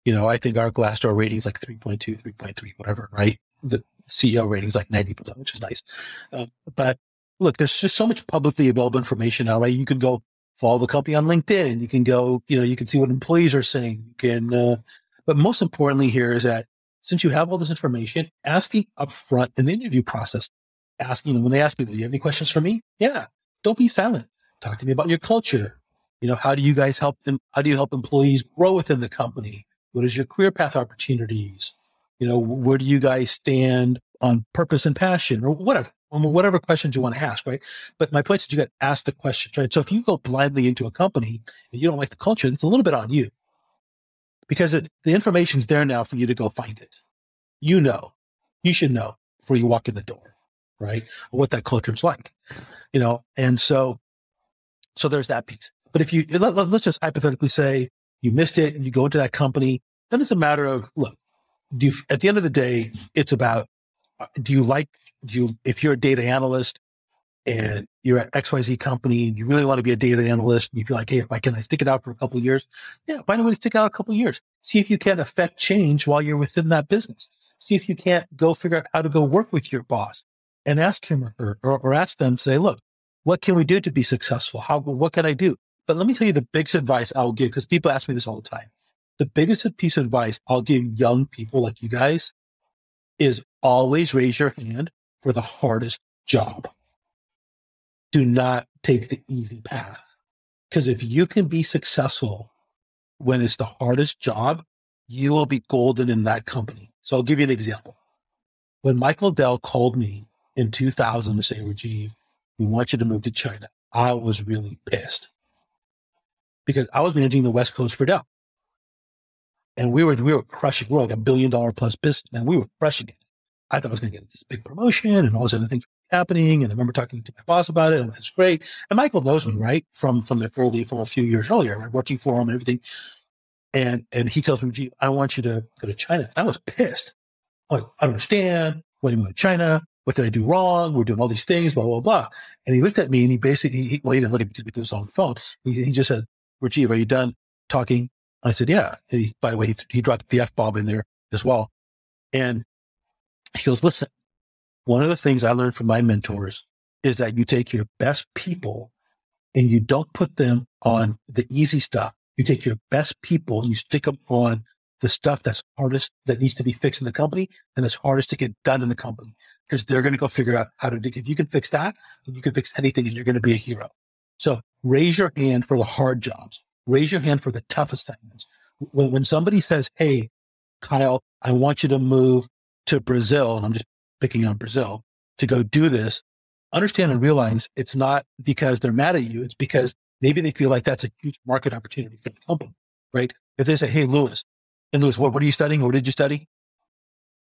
you know, I think our Glassdoor rating is like 3.2, 3.3, whatever, right? The CEO rating is like 90%, which is nice. Uh, but look, there's just so much publicly available information now, right? You can go follow the company on LinkedIn. You can go, you know, you can see what employees are saying. You can, uh, but most importantly here is that since you have all this information, asking upfront in the interview process, asking, know, when they ask you, do you have any questions for me? Yeah. Don't be silent. Talk to me about your culture. You know, how do you guys help them? How do you help employees grow within the company? What is your career path opportunities? You know, where do you guys stand on purpose and passion or whatever? whatever questions you want to ask, right? But my point is you got to ask the questions, right? So if you go blindly into a company and you don't like the culture, it's a little bit on you because it, the information's there now for you to go find it. You know, you should know before you walk in the door, right? What that culture is like, you know? And so, so there's that piece. But if you, let, us just hypothetically say you missed it and you go into that company, then it's a matter of, look, do you, at the end of the day, it's about uh, do you like do you if you're a data analyst and you're at XYZ company and you really want to be a data analyst and you feel like, hey, if I can I stick it out for a couple of years, yeah, find a way to stick out a couple of years. See if you can affect change while you're within that business. See if you can't go figure out how to go work with your boss and ask him or, or, or ask them, say, look, what can we do to be successful? How, what can I do? But let me tell you the biggest advice I'll give because people ask me this all the time. The biggest piece of advice I'll give young people like you guys is always raise your hand for the hardest job. Do not take the easy path. Because if you can be successful when it's the hardest job, you will be golden in that company. So I'll give you an example. When Michael Dell called me in 2000 to say, Rajeev, we want you to move to China, I was really pissed because I was managing the West Coast for Dell. And we were, we were crushing. We were like a billion dollar plus business, and we were crushing it. I thought I was going to get this big promotion and all these other things happening. And I remember talking to my boss about it, and it's great. And Michael knows me, right, from from the early, from a few years earlier, right, working for him and everything. And and he tells me, "Gee, I want you to go to China." I was pissed. I'm like, I don't understand. What do you mean China? What did I do wrong? We're doing all these things, blah blah blah. And he looked at me and he basically, he, well, he didn't look at me because this on the phone. He, he just said, "Rajeev, are you done talking?" I said, "Yeah." He, by the way, he, he dropped the f bomb in there as well. And he goes, listen, one of the things I learned from my mentors is that you take your best people and you don't put them on the easy stuff. You take your best people and you stick them on the stuff that's hardest that needs to be fixed in the company and that's hardest to get done in the company because they're going to go figure out how to do If you can fix that, you can fix anything and you're going to be a hero. So raise your hand for the hard jobs. Raise your hand for the tough assignments. When, when somebody says, Hey, Kyle, I want you to move to Brazil, and I'm just picking on Brazil to go do this, understand and realize it's not because they're mad at you. It's because maybe they feel like that's a huge market opportunity for the company, right? If they say, Hey, Louis, and Louis, what, what are you studying? What did you study?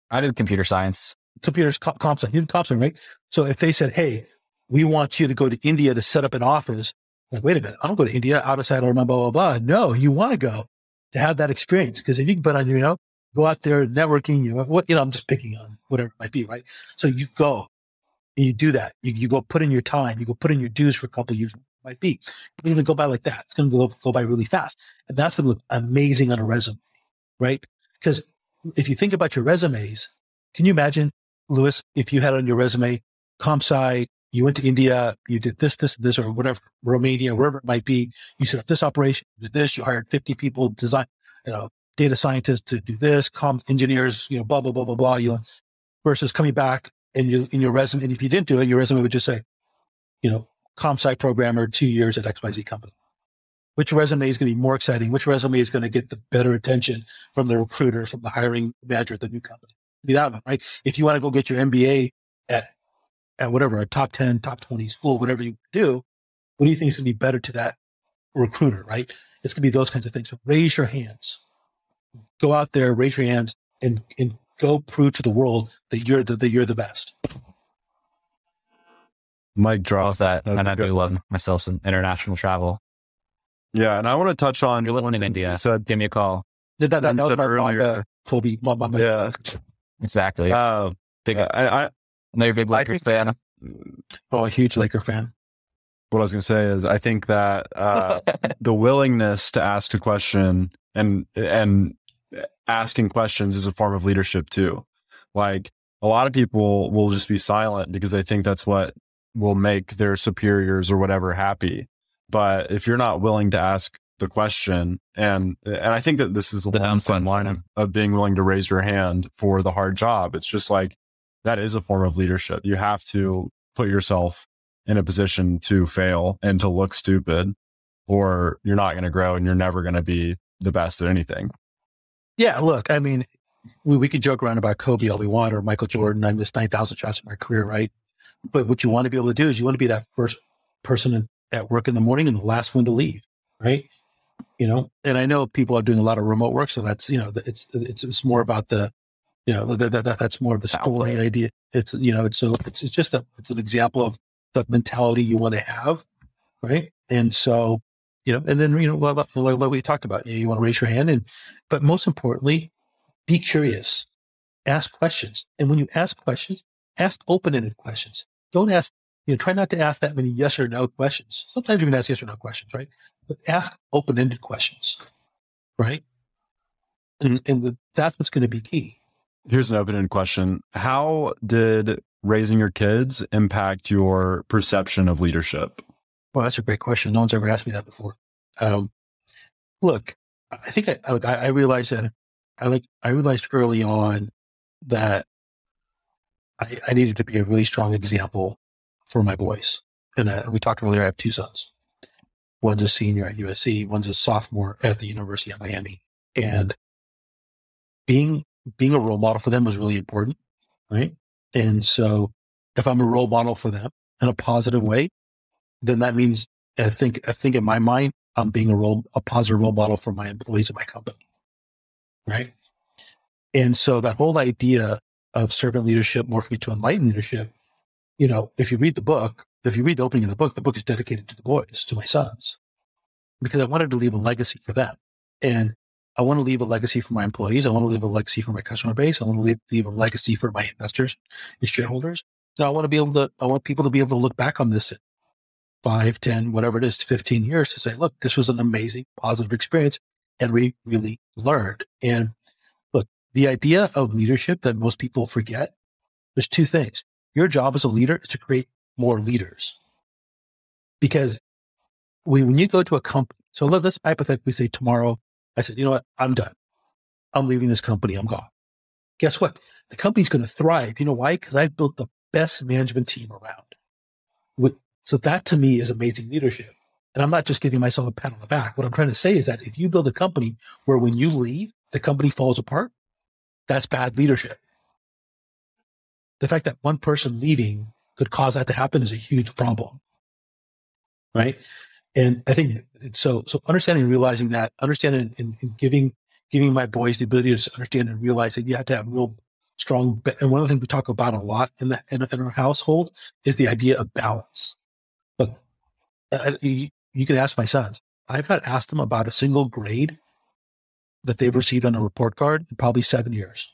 I did computer science. Computers, comp science. You did comp science, right? So if they said, Hey, we want you to go to India to set up an office, like, wait a minute, I don't go to India out of sight or blah, blah, blah. No, you want to go to have that experience. Because if you can put on, you know, go out there networking, you know, what, you know, I'm just picking on whatever it might be, right? So you go and you do that. You, you go put in your time, you go put in your dues for a couple years, might be. It's going to go by like that. It's going to go, go by really fast. And that's going to look amazing on a resume, right? Because if you think about your resumes, can you imagine, Louis, if you had on your resume, ComSci, you went to India, you did this, this, this, or whatever, Romania, wherever it might be. You set up this operation, you did this, you hired 50 people, design, you know, data scientists to do this, com engineers, you know, blah, blah, blah, blah, blah, you know, versus coming back and you, in your resume. And if you didn't do it, your resume would just say, you know, comp sci programmer, two years at XYZ company. Which resume is going to be more exciting? Which resume is going to get the better attention from the recruiter, from the hiring manager at the new company? Be that right? If you want to go get your MBA at, at whatever, a top 10, top 20 school, whatever you do, what do you think is going to be better to that recruiter, right? It's going to be those kinds of things. So raise your hands. Go out there, raise your hands and, and go prove to the world that you're the, that you're the best. Mike draws that. That'd and I good. do love myself some international travel. Yeah. And I want to touch on, You're living in India. So, Give me a call. That, that, that, You was my, earlier- my, Kobe. My, my, my- yeah. Exactly. Uh, Big, I, I, another a big Lakers fan. Oh, a huge Laker fan. what I was going to say is I think that, uh, the willingness to ask a question and and asking questions is a form of leadership too. Like a lot of people will just be silent because they think that's what will make their superiors or whatever happy. But if you're not willing to ask the question and and I think that this is The along dumb the same line of, of being willing to raise your hand for the hard job. It's just like that is a form of leadership. You have to put yourself in a position to fail and to look stupid or you're not going to grow and you're never going to be the best at anything. Yeah, look, I mean, we, we could joke around about Kobe all we want or Michael Jordan. I missed 9,000 shots in my career, right? But what you want to be able to do is you want to be that first person in, at work in the morning and the last one to leave, right? You know, and I know people are doing a lot of remote work, so that's you know, it's it's, it's more about the, you know, that, that, that that's more of the story Outlet. idea. It's you know, it's so it's, it's just a it's an example of the mentality you want to have, right? And so, you know, and then you know, like, like, like we talked about, you, know, you want to raise your hand, and but most importantly, be curious, ask questions, and when you ask questions, ask open-ended questions. Don't ask, you know, try not to ask that many yes or no questions. Sometimes you can ask yes or no questions, right? But ask open-ended questions, right? And, and the, that's what's going to be key. Here's an open-ended question. How did raising your kids impact your perception of leadership? Well, that's a great question. No one's ever asked me that before. Um, look, I think I, I, I realized that I like, I realized early on that I, I needed to be a really strong example for my boys. And uh, we talked earlier, I have two sons. One's a senior at USC, one's a sophomore at the University of Miami. And being, being a role model for them was really important. Right. And so if I'm a role model for them in a positive way, then that means I think I think in my mind I'm being a role a positive role model for my employees at my company, right? And so that whole idea of servant leadership morphing into enlightened leadership, you know, if you read the book, if you read the opening of the book, the book is dedicated to the boys, to my sons, because I wanted to leave a legacy for them, and I want to leave a legacy for my employees. I want to leave a legacy for my customer base. I want to leave, leave a legacy for my investors and shareholders. So I want to be able to, I want people to be able to look back on this five, 10, whatever it is, 15 years to say, look, this was an amazing, positive experience. And we really learned. And look, the idea of leadership that most people forget, there's two things. Your job as a leader is to create more leaders. Because when, you go to a company, so let, let's hypothetically say tomorrow, I said, you know what? I'm done. I'm leaving this company. I'm gone. Guess what? The company's going to thrive. You know why? Because I've built the best management team around. So that to me is amazing leadership. And I'm not just giving myself a pat on the back. What I'm trying to say is that if you build a company where when you leave, the company falls apart, that's bad leadership. The fact that one person leaving could cause that to happen is a huge problem. Right. And I think so, so understanding and realizing that, understanding and, and giving, giving my boys the ability to understand and realize that you have to have real strong, and one of the things we talk about a lot in the, in, in our household is the idea of balance. Look, uh, you, you can ask my sons. I've not asked them about a single grade that they've received on a report card in probably seven years.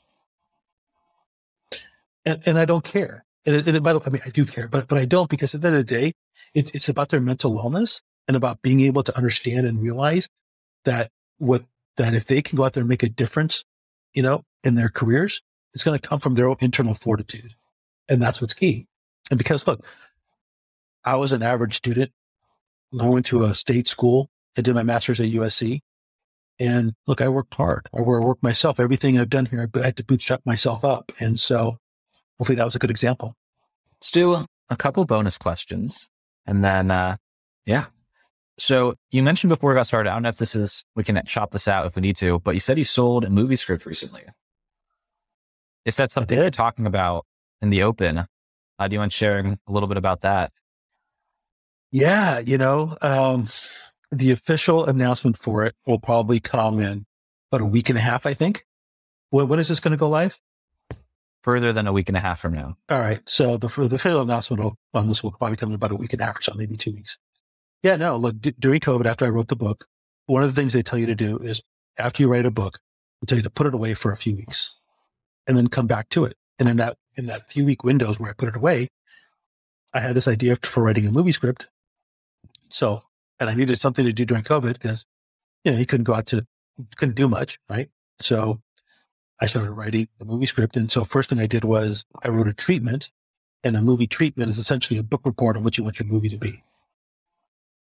And, and I don't care. And, it, and it, by the way, I mean, I do care, but, but I don't because at the end of the day, it, it's about their mental wellness and about being able to understand and realize that what, that if they can go out there and make a difference, you know, in their careers, it's going to come from their own internal fortitude. And that's what's key. And because look, I was an average student. I went to a state school. I did my master's at USC. And look, I worked hard. I worked myself. Everything I've done here, I had to bootstrap myself up. And so hopefully that was a good example. Let's do a couple bonus questions. And then, uh, yeah. So you mentioned before we got started, I don't know if this is, we can chop this out if we need to, but you said you sold a movie script recently. If that's something you're talking about in the open, uh, do you mind sharing a little bit about that? Yeah, you know, um, the official announcement for it will probably come in about a week and a half, I think. When, when is this going to go live? Further than a week and a half from now. All right. So the, the official announcement on this will probably come in about a week and a half or so, maybe two weeks. Yeah, no, look, d- during COVID, after I wrote the book, one of the things they tell you to do is after you write a book, they tell you to put it away for a few weeks and then come back to it. And in that, in that few week windows where I put it away, I had this idea for writing a movie script. So and I needed something to do during COVID because, you know, you couldn't go out to, couldn't do much, right? So I started writing the movie script. And so first thing I did was I wrote a treatment and a movie treatment is essentially a book report on what you want your movie to be.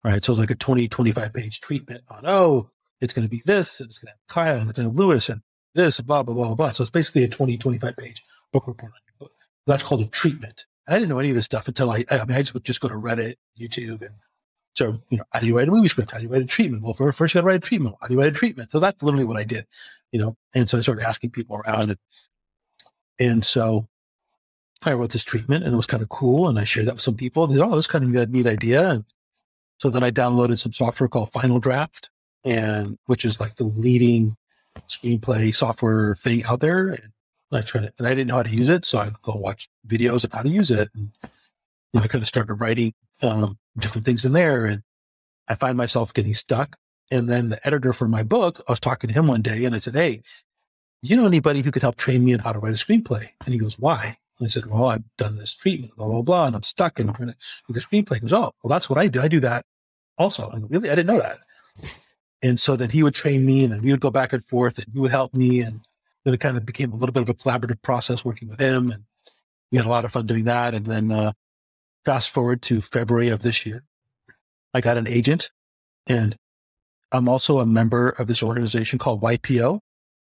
Right. So it's like a 20, 25 page treatment on, oh, it's going to be this and it's going to have Kyle and it's going to have Louis and this, blah, blah, blah, blah. So it's basically a 20, 25 page book report on your book. That's called a treatment. I didn't know any of this stuff until I, I mean, I just would just go to Reddit, YouTube and so, you know, how do you write a movie script? How do you write a treatment? Well, first you got to write a treatment. How do you write a treatment? So that's literally what I did, you know. And so I started asking people around it. And so I wrote this treatment and it was kind of cool. And I shared that with some people. They oh, this kind of a neat idea. And so then I downloaded some software called Final Draft, and which is like the leading screenplay software thing out there. And I tried it, and I didn't know how to use it. So I'd go watch videos of how to use it. And you know, I kind of started writing um, different things in there. And I find myself getting stuck. And then the editor for my book, I was talking to him one day and I said, Hey, do you know anybody who could help train me on how to write a screenplay? And he goes, Why? And I said, Well, I've done this treatment, blah, blah, blah, and I'm stuck and I'm trying to do the screenplay. He goes, Oh, well, that's what I do. I do that also. And really, I didn't know that. And so then he would train me and then we would go back and forth and he would help me. And then it kind of became a little bit of a collaborative process working with him. And we had a lot of fun doing that. And then, uh, Fast forward to February of this year, I got an agent and I'm also a member of this organization called YPO. I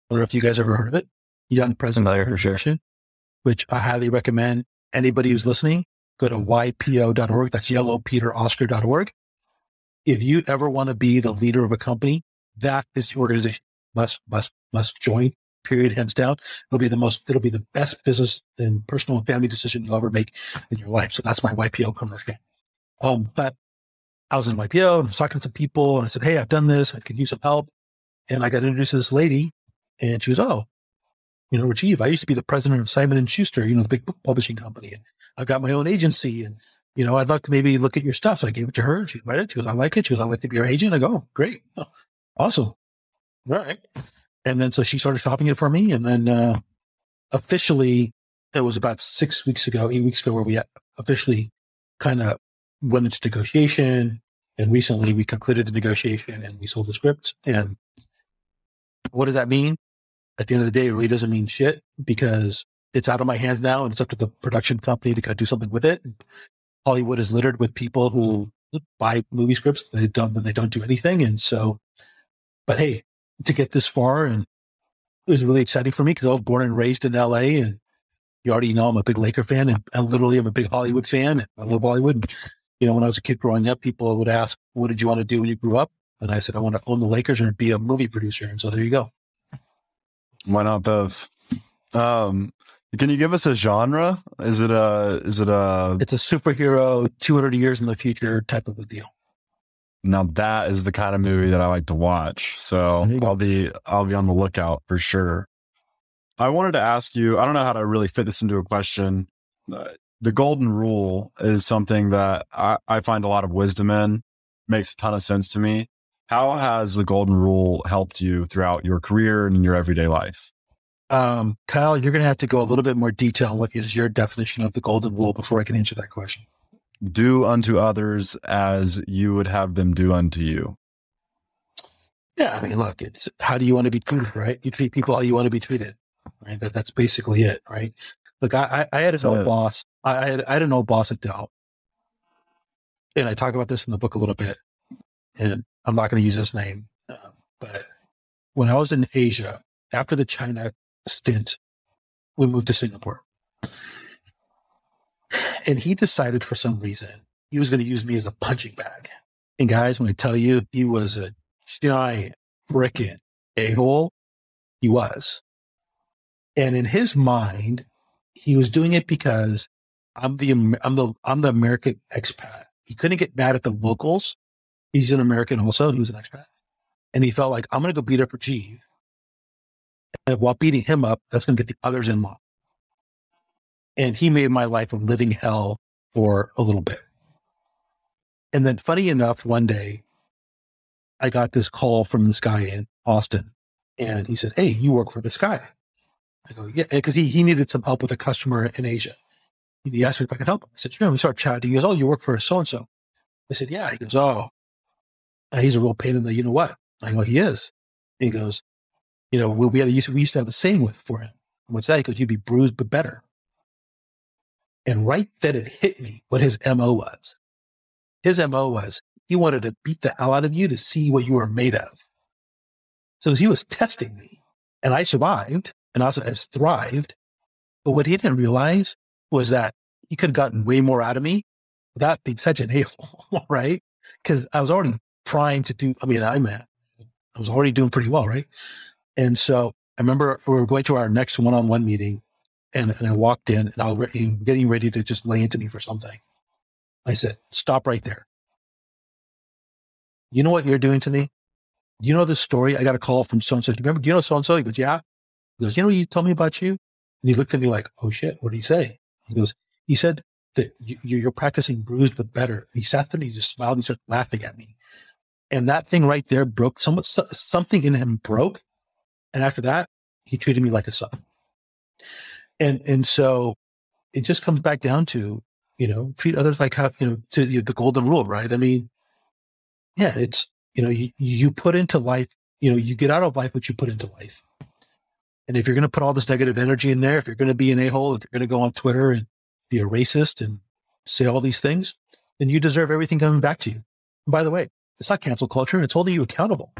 don't know if you guys ever heard of it. Young President Organization, which I highly recommend anybody who's listening, go to ypo.org. That's yellow Peter Oscar.org. If you ever want to be the leader of a company, that is the organization must, must, must join period, hands down. It'll be the most, it'll be the best business and personal and family decision you'll ever make in your life. So that's my YPO commercial. Um, but I was in YPO and I was talking to some people and I said, Hey, I've done this. I could use some help. And I got introduced to this lady and she was, Oh, you know, Rajeev, I used to be the president of Simon and Schuster, you know, the big book publishing company. And I've got my own agency and, you know, I'd love to maybe look at your stuff. So I gave it to her. She read it. She goes, I like it. She goes, I'd like to be your agent. I go, oh, great. Oh, awesome. All right. And then so she started shopping it for me. And then uh, officially, it was about six weeks ago, eight weeks ago, where we officially kind of went into negotiation. And recently we concluded the negotiation and we sold the script. And what does that mean? At the end of the day, it really doesn't mean shit because it's out of my hands now and it's up to the production company to do something with it. Hollywood is littered with people who buy movie scripts. They don't, they don't do anything. And so, but hey, to get this far. And it was really exciting for me because I was born and raised in LA. And you already know I'm a big Laker fan and, and literally I'm a big Hollywood fan. I love Hollywood. You know, when I was a kid growing up, people would ask, what did you want to do when you grew up? And I said, I want to own the Lakers and be a movie producer. And so there you go. Why not both? Um, can you give us a genre? Is it a, is it a, it's a superhero 200 years in the future type of a deal. Now that is the kind of movie that I like to watch. So I'll be I'll be on the lookout for sure. I wanted to ask you, I don't know how to really fit this into a question. Uh, the golden rule is something that I, I find a lot of wisdom in, makes a ton of sense to me. How has the golden rule helped you throughout your career and in your everyday life? Um, Kyle, you're going to have to go a little bit more detail on what is your definition of the golden rule before I can answer that question do unto others as you would have them do unto you. Yeah, I mean, look, it's how do you want to be treated, right? You treat people how you want to be treated, right? That, that's basically it, right? Look, I, I, had an so, old boss. I, I, had, I had an old boss at Dell, and I talk about this in the book a little bit. And I'm not going to use his name, uh, but when I was in Asia after the China stint, we moved to Singapore. And he decided for some reason he was going to use me as a punching bag. And guys, when I tell you he was a giant frickin' a hole, he was. And in his mind, he was doing it because I'm the I'm the I'm the American expat. He couldn't get mad at the locals. He's an American also. He was an expat, and he felt like I'm going to go beat up Rajeev. And while beating him up, that's going to get the others in line. And he made my life a living hell for a little bit. And then, funny enough, one day I got this call from this guy in Austin, and he said, "Hey, you work for this guy." I go, "Yeah," because he he needed some help with a customer in Asia. He asked me if I could help him. I said, "Sure." We start chatting. He goes, "Oh, you work for so and so." I said, "Yeah." He goes, "Oh, he's a real pain in the you know what?" I go, "He is." He goes, "You know, we, we had a, we used to have a saying with for him. What's that?" He goes, "You'd be bruised but better." And right then it hit me what his mo was. His MO was he wanted to beat the hell out of you to see what you were made of. So he was testing me and I survived and also has thrived. But what he didn't realize was that he could have gotten way more out of me without being such an a-hole, right? Because I was already primed to do, I mean, I'm, I was already doing pretty well, right? And so I remember we were going to our next one-on-one meeting and, and I walked in and I was getting ready to just lay into me for something. I said, stop right there. You know what you're doing to me? You know this story? I got a call from so and so. Remember, do you know so and so? He goes, yeah. He goes, you know what you told me about you? And he looked at me like, oh shit, what did he say? He goes, he said that you, are practicing bruised but better. He sat there and he just smiled and he started laughing at me. And that thing right there broke somewhat, something in him broke. And after that, he treated me like a son. And, and so it just comes back down to you know, treat others like how, you know, to you know, the golden rule, right? I mean, yeah, it's, you know, you, you put into life, you know, you get out of life what you put into life. And if you're going to put all this negative energy in there, if you're going to be an a hole, if you're going to go on Twitter and be a racist and say all these things, then you deserve everything coming back to you. And by the way, it's not cancel culture. It's holding you accountable.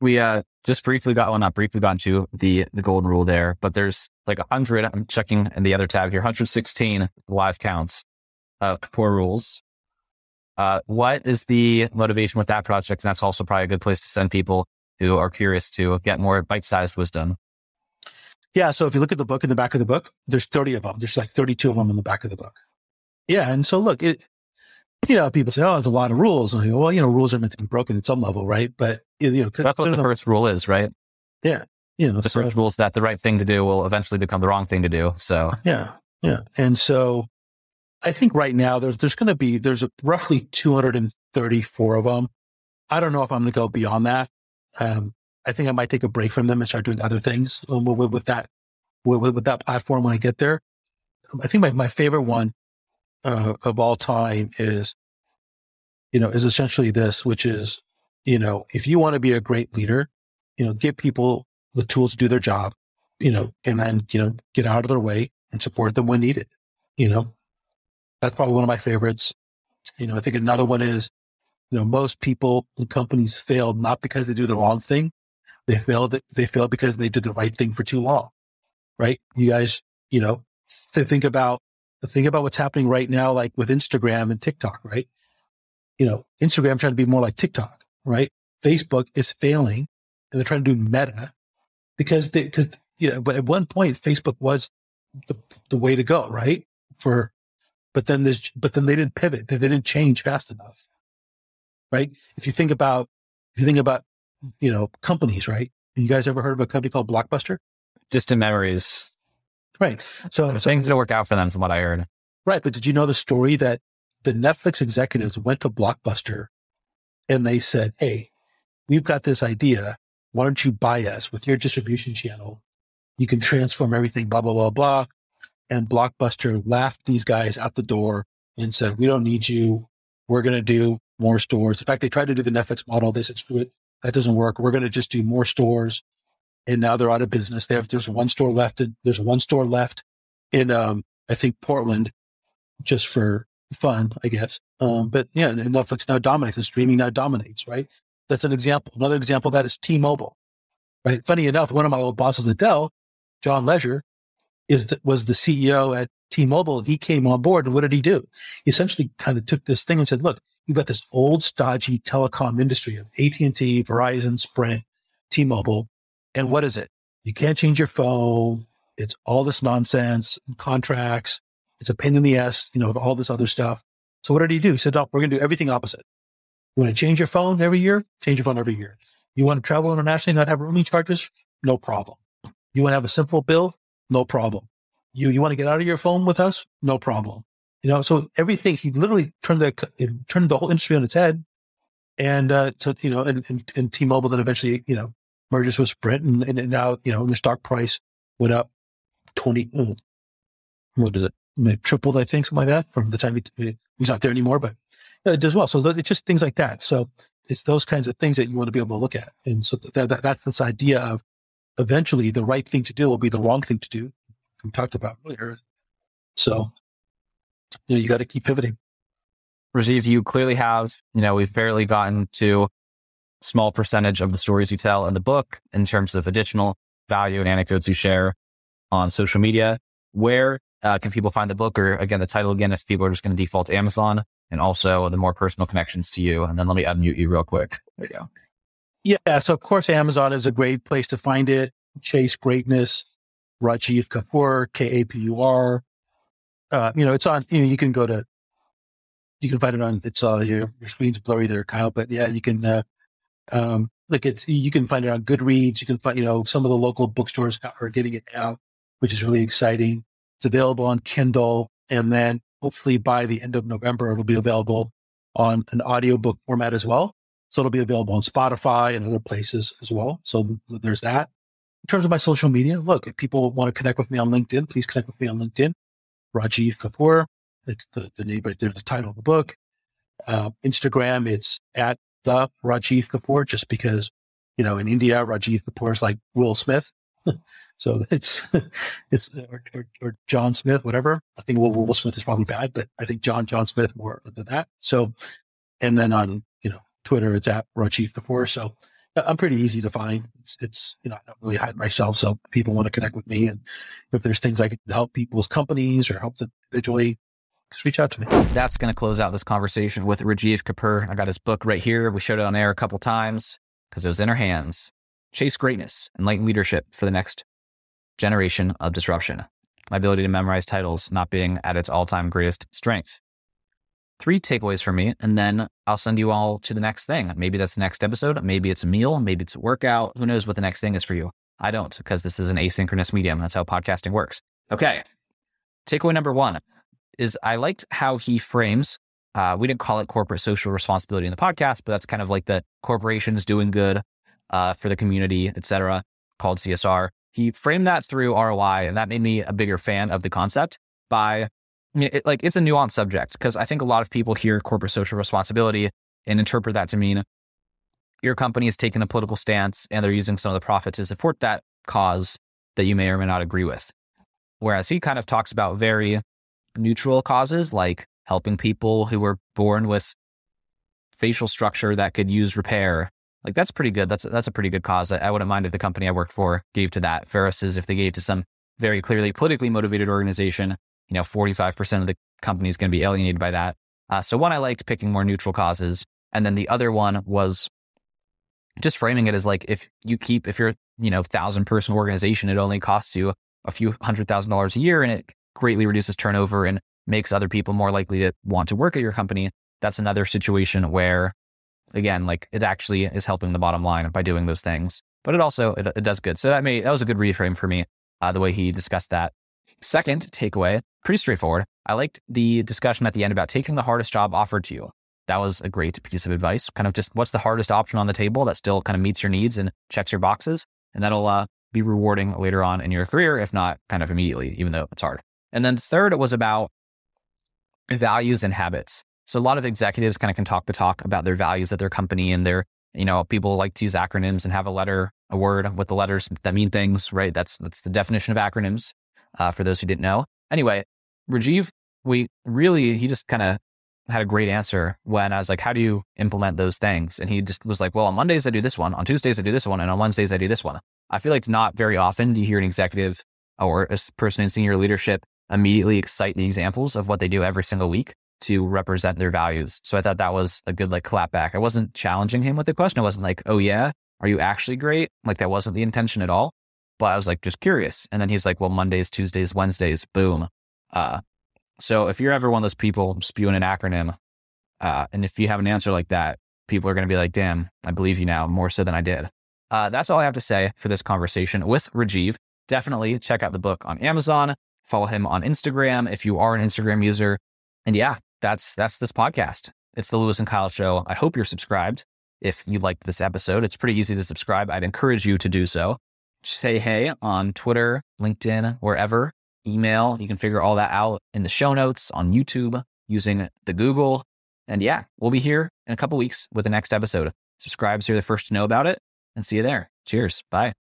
We uh, just briefly got, well, not briefly got into the, the golden rule there, but there's like a hundred, I'm checking in the other tab here, 116 live counts uh, core rules. Uh, what is the motivation with that project? And that's also probably a good place to send people who are curious to get more bite-sized wisdom. Yeah. So if you look at the book in the back of the book, there's 30 of them. There's like 32 of them in the back of the book. Yeah. And so look, it, you know, people say, oh, there's a lot of rules. And go, well, you know, rules are meant to be broken at some level, right? But, you know, that's what the first rule is, right? Yeah. You know, the first rule is that the right thing to do will eventually become the wrong thing to do. So, yeah. Yeah. And so, I think right now there's there's going to be there's a, roughly 234 of them. I don't know if I'm going to go beyond that. Um, I think I might take a break from them and start doing other things with, with, with that with, with, that platform when I get there. I think my, my favorite one uh, of all time is, you know, is essentially this, which is, you know, if you want to be a great leader, you know, give people the tools to do their job, you know, and then, you know, get out of their way and support them when needed, you know, that's probably one of my favorites. You know, I think another one is, you know, most people and companies fail not because they do the wrong thing. They fail, they fail because they did the right thing for too long, right? You guys, you know, to think about, think about what's happening right now, like with Instagram and TikTok, right? You know, Instagram trying to be more like TikTok, right? Facebook is failing and they're trying to do meta because they, because, you know, but at one point, Facebook was the, the way to go, right? For but then there's, but then they didn't pivot. They didn't change fast enough. Right. If you think about, if you think about, you know, companies, right? You guys ever heard of a company called Blockbuster? Distant memories. Right. So, so things didn't work out for them from what I heard. Right. But did you know the story that the Netflix executives went to Blockbuster and they said, Hey, we've got this idea. Why don't you buy us with your distribution channel? You can transform everything, blah, blah, blah, blah and Blockbuster laughed these guys out the door and said, we don't need you. We're going to do more stores. In fact, they tried to do the Netflix model. They said, screw it. That doesn't work. We're going to just do more stores. And now they're out of business. They have, there's one store left. In, there's one store left in, um, I think Portland just for fun, I guess. Um, but yeah, and Netflix now dominates and streaming now dominates, right? That's an example. Another example of that is T-Mobile. Right. Funny enough, one of my old bosses at Dell, John Legere, is the, was the CEO at T-Mobile. He came on board, and what did he do? He essentially kind of took this thing and said, "Look, you've got this old, stodgy telecom industry of AT and T, Verizon, Sprint, T-Mobile, and what is it? You can't change your phone. It's all this nonsense, contracts. It's a pain in the ass, you know, all this other stuff. So what did he do? He said, "No, we're going to do everything opposite. You want to change your phone every year? Change your phone every year. You want to travel internationally, not have roaming charges? No problem. You want to have a simple bill? No problem. You you want to get out of your phone with us? No problem. You know, so everything he literally turned the turned the whole industry on its head, and uh, so you know, and, and, and T-Mobile then eventually you know merges with Sprint, and, and now you know the stock price went up twenty. Oh, what is it? It tripled, I think, something like that from the time he, he's not there anymore, but it does well. So it's just things like that. So it's those kinds of things that you want to be able to look at. And so that, that, that's this idea of eventually the right thing to do will be the wrong thing to do. We talked about earlier. So, you know, you got to keep pivoting. Rajeev, you clearly have, you know, we've barely gotten to small percentage of the stories you tell in the book in terms of additional value and anecdotes you share on social media. Where uh, can people find the book or again, the title again, if people are just going to default to Amazon? and also the more personal connections to you. And then let me unmute you real quick. There you go. Yeah. So of course, Amazon is a great place to find it. Chase Greatness, Rajeev Kapur, K A P U R. Uh, you know, it's on, you know, you can go to, you can find it on, it's uh, your, your screen's blurry there, Kyle, but yeah, you can, uh, um, like it's, you can find it on Goodreads. You can find, you know, some of the local bookstores are getting it now, which is really exciting. It's available on Kindle. And then hopefully by the end of November, it'll be available on an audiobook format as well. So it'll be available on Spotify and other places as well. So there's that. In terms of my social media, look, if people want to connect with me on LinkedIn, please connect with me on LinkedIn. Rajeev Kapur, it's the, the name right there, the title of the book. Uh, Instagram, it's at the Rajeev Kapur, just because, you know, in India, Rajeev Kapur is like Will Smith. So it's it's or, or, or, John Smith, whatever. I think Will, Will Smith is probably bad, but I think John John Smith more than that. So, and then on you know Twitter, it's at Rajeev Kapur. So I'm pretty easy to find. It's, it's you know I don't really hide myself, so people want to connect with me, and if there's things I can help people's companies or help them individually, just reach out to me. That's going to close out this conversation with Rajeev Kapur. I got his book right here. We showed it on air a couple times because it was in our hands. Chase greatness, enlighten leadership for the next generation of disruption. My ability to memorize titles not being at its all time greatest strength. Three takeaways for me, and then I'll send you all to the next thing. Maybe that's the next episode. Maybe it's a meal. Maybe it's a workout. Who knows what the next thing is for you? I don't, because this is an asynchronous medium. That's how podcasting works. Okay. Takeaway number one is I liked how he frames. Uh, we didn't call it corporate social responsibility in the podcast, but that's kind of like the corporations doing good uh, for the community, et cetera, called CSR he framed that through ROI, and that made me a bigger fan of the concept by it, like it's a nuanced subject because I think a lot of people hear corporate social responsibility and interpret that to mean your company is taking a political stance and they're using some of the profit to support that cause that you may or may not agree with. Whereas he kind of talks about very neutral causes like helping people who were born with facial structure that could use repair like that's pretty good. That's that's a pretty good cause. I, I wouldn't mind if the company I work for gave to that versus if they gave to some very clearly politically motivated organization. You know, forty five percent of the company is going to be alienated by that. Uh, so one, I liked picking more neutral causes, and then the other one was just framing it as like if you keep if you're you know thousand person organization, it only costs you a few hundred thousand dollars a year, and it greatly reduces turnover and makes other people more likely to want to work at your company. That's another situation where again, like it actually is helping the bottom line by doing those things. But it also it, it does good. So that made that was a good reframe for me. Uh, the way he discussed that. Second takeaway, pretty straightforward. I liked the discussion at the end about taking the hardest job offered to you. That was a great piece of advice. Kind of just what's the hardest option on the table that still kind of meets your needs and checks your boxes, and that'll uh, be rewarding later on in your career, if not kind of immediately, even though it's hard. And then third, it was about values and habits. So a lot of executives kind of can talk the talk about their values at their company and their, you know, people like to use acronyms and have a letter, a word with the letters that mean things, right? That's that's the definition of acronyms uh, for those who didn't know. Anyway, Rajeev, we really he just kind of had a great answer when I was like, how do you implement those things? And he just was like, well, on Mondays, I do this one. On Tuesdays, I do this one. And on Wednesdays, I do this one. I feel like not very often do you hear an executive or a person in senior leadership immediately excite the examples of what they do every single week to represent their values. So I thought that was a good like clap back. I wasn't challenging him with the question. I wasn't like, oh yeah, are you actually great? Like that wasn't the intention at all. But I was like just curious. And then he's like, well, Mondays, Tuesdays, Wednesdays, boom. Uh, so if you're ever one of those people spewing an acronym, uh, and if you have an answer like that, people are going to be like, damn, I believe you now more so than I did. Uh, that's all I have to say for this conversation with Rajeev. Definitely check out the book on Amazon. Follow him on Instagram if you are an Instagram user. And yeah, that's that's this podcast. It's the Louis and Kyle show. I hope you're subscribed. If you liked this episode, it's pretty easy to subscribe. I'd encourage you to do so. Say hey on Twitter, LinkedIn, wherever. Email. You can figure all that out in the show notes on YouTube using the Google. And yeah, we'll be here in a couple weeks with the next episode. Subscribe so you're the first to know about it and see you there. Cheers. Bye.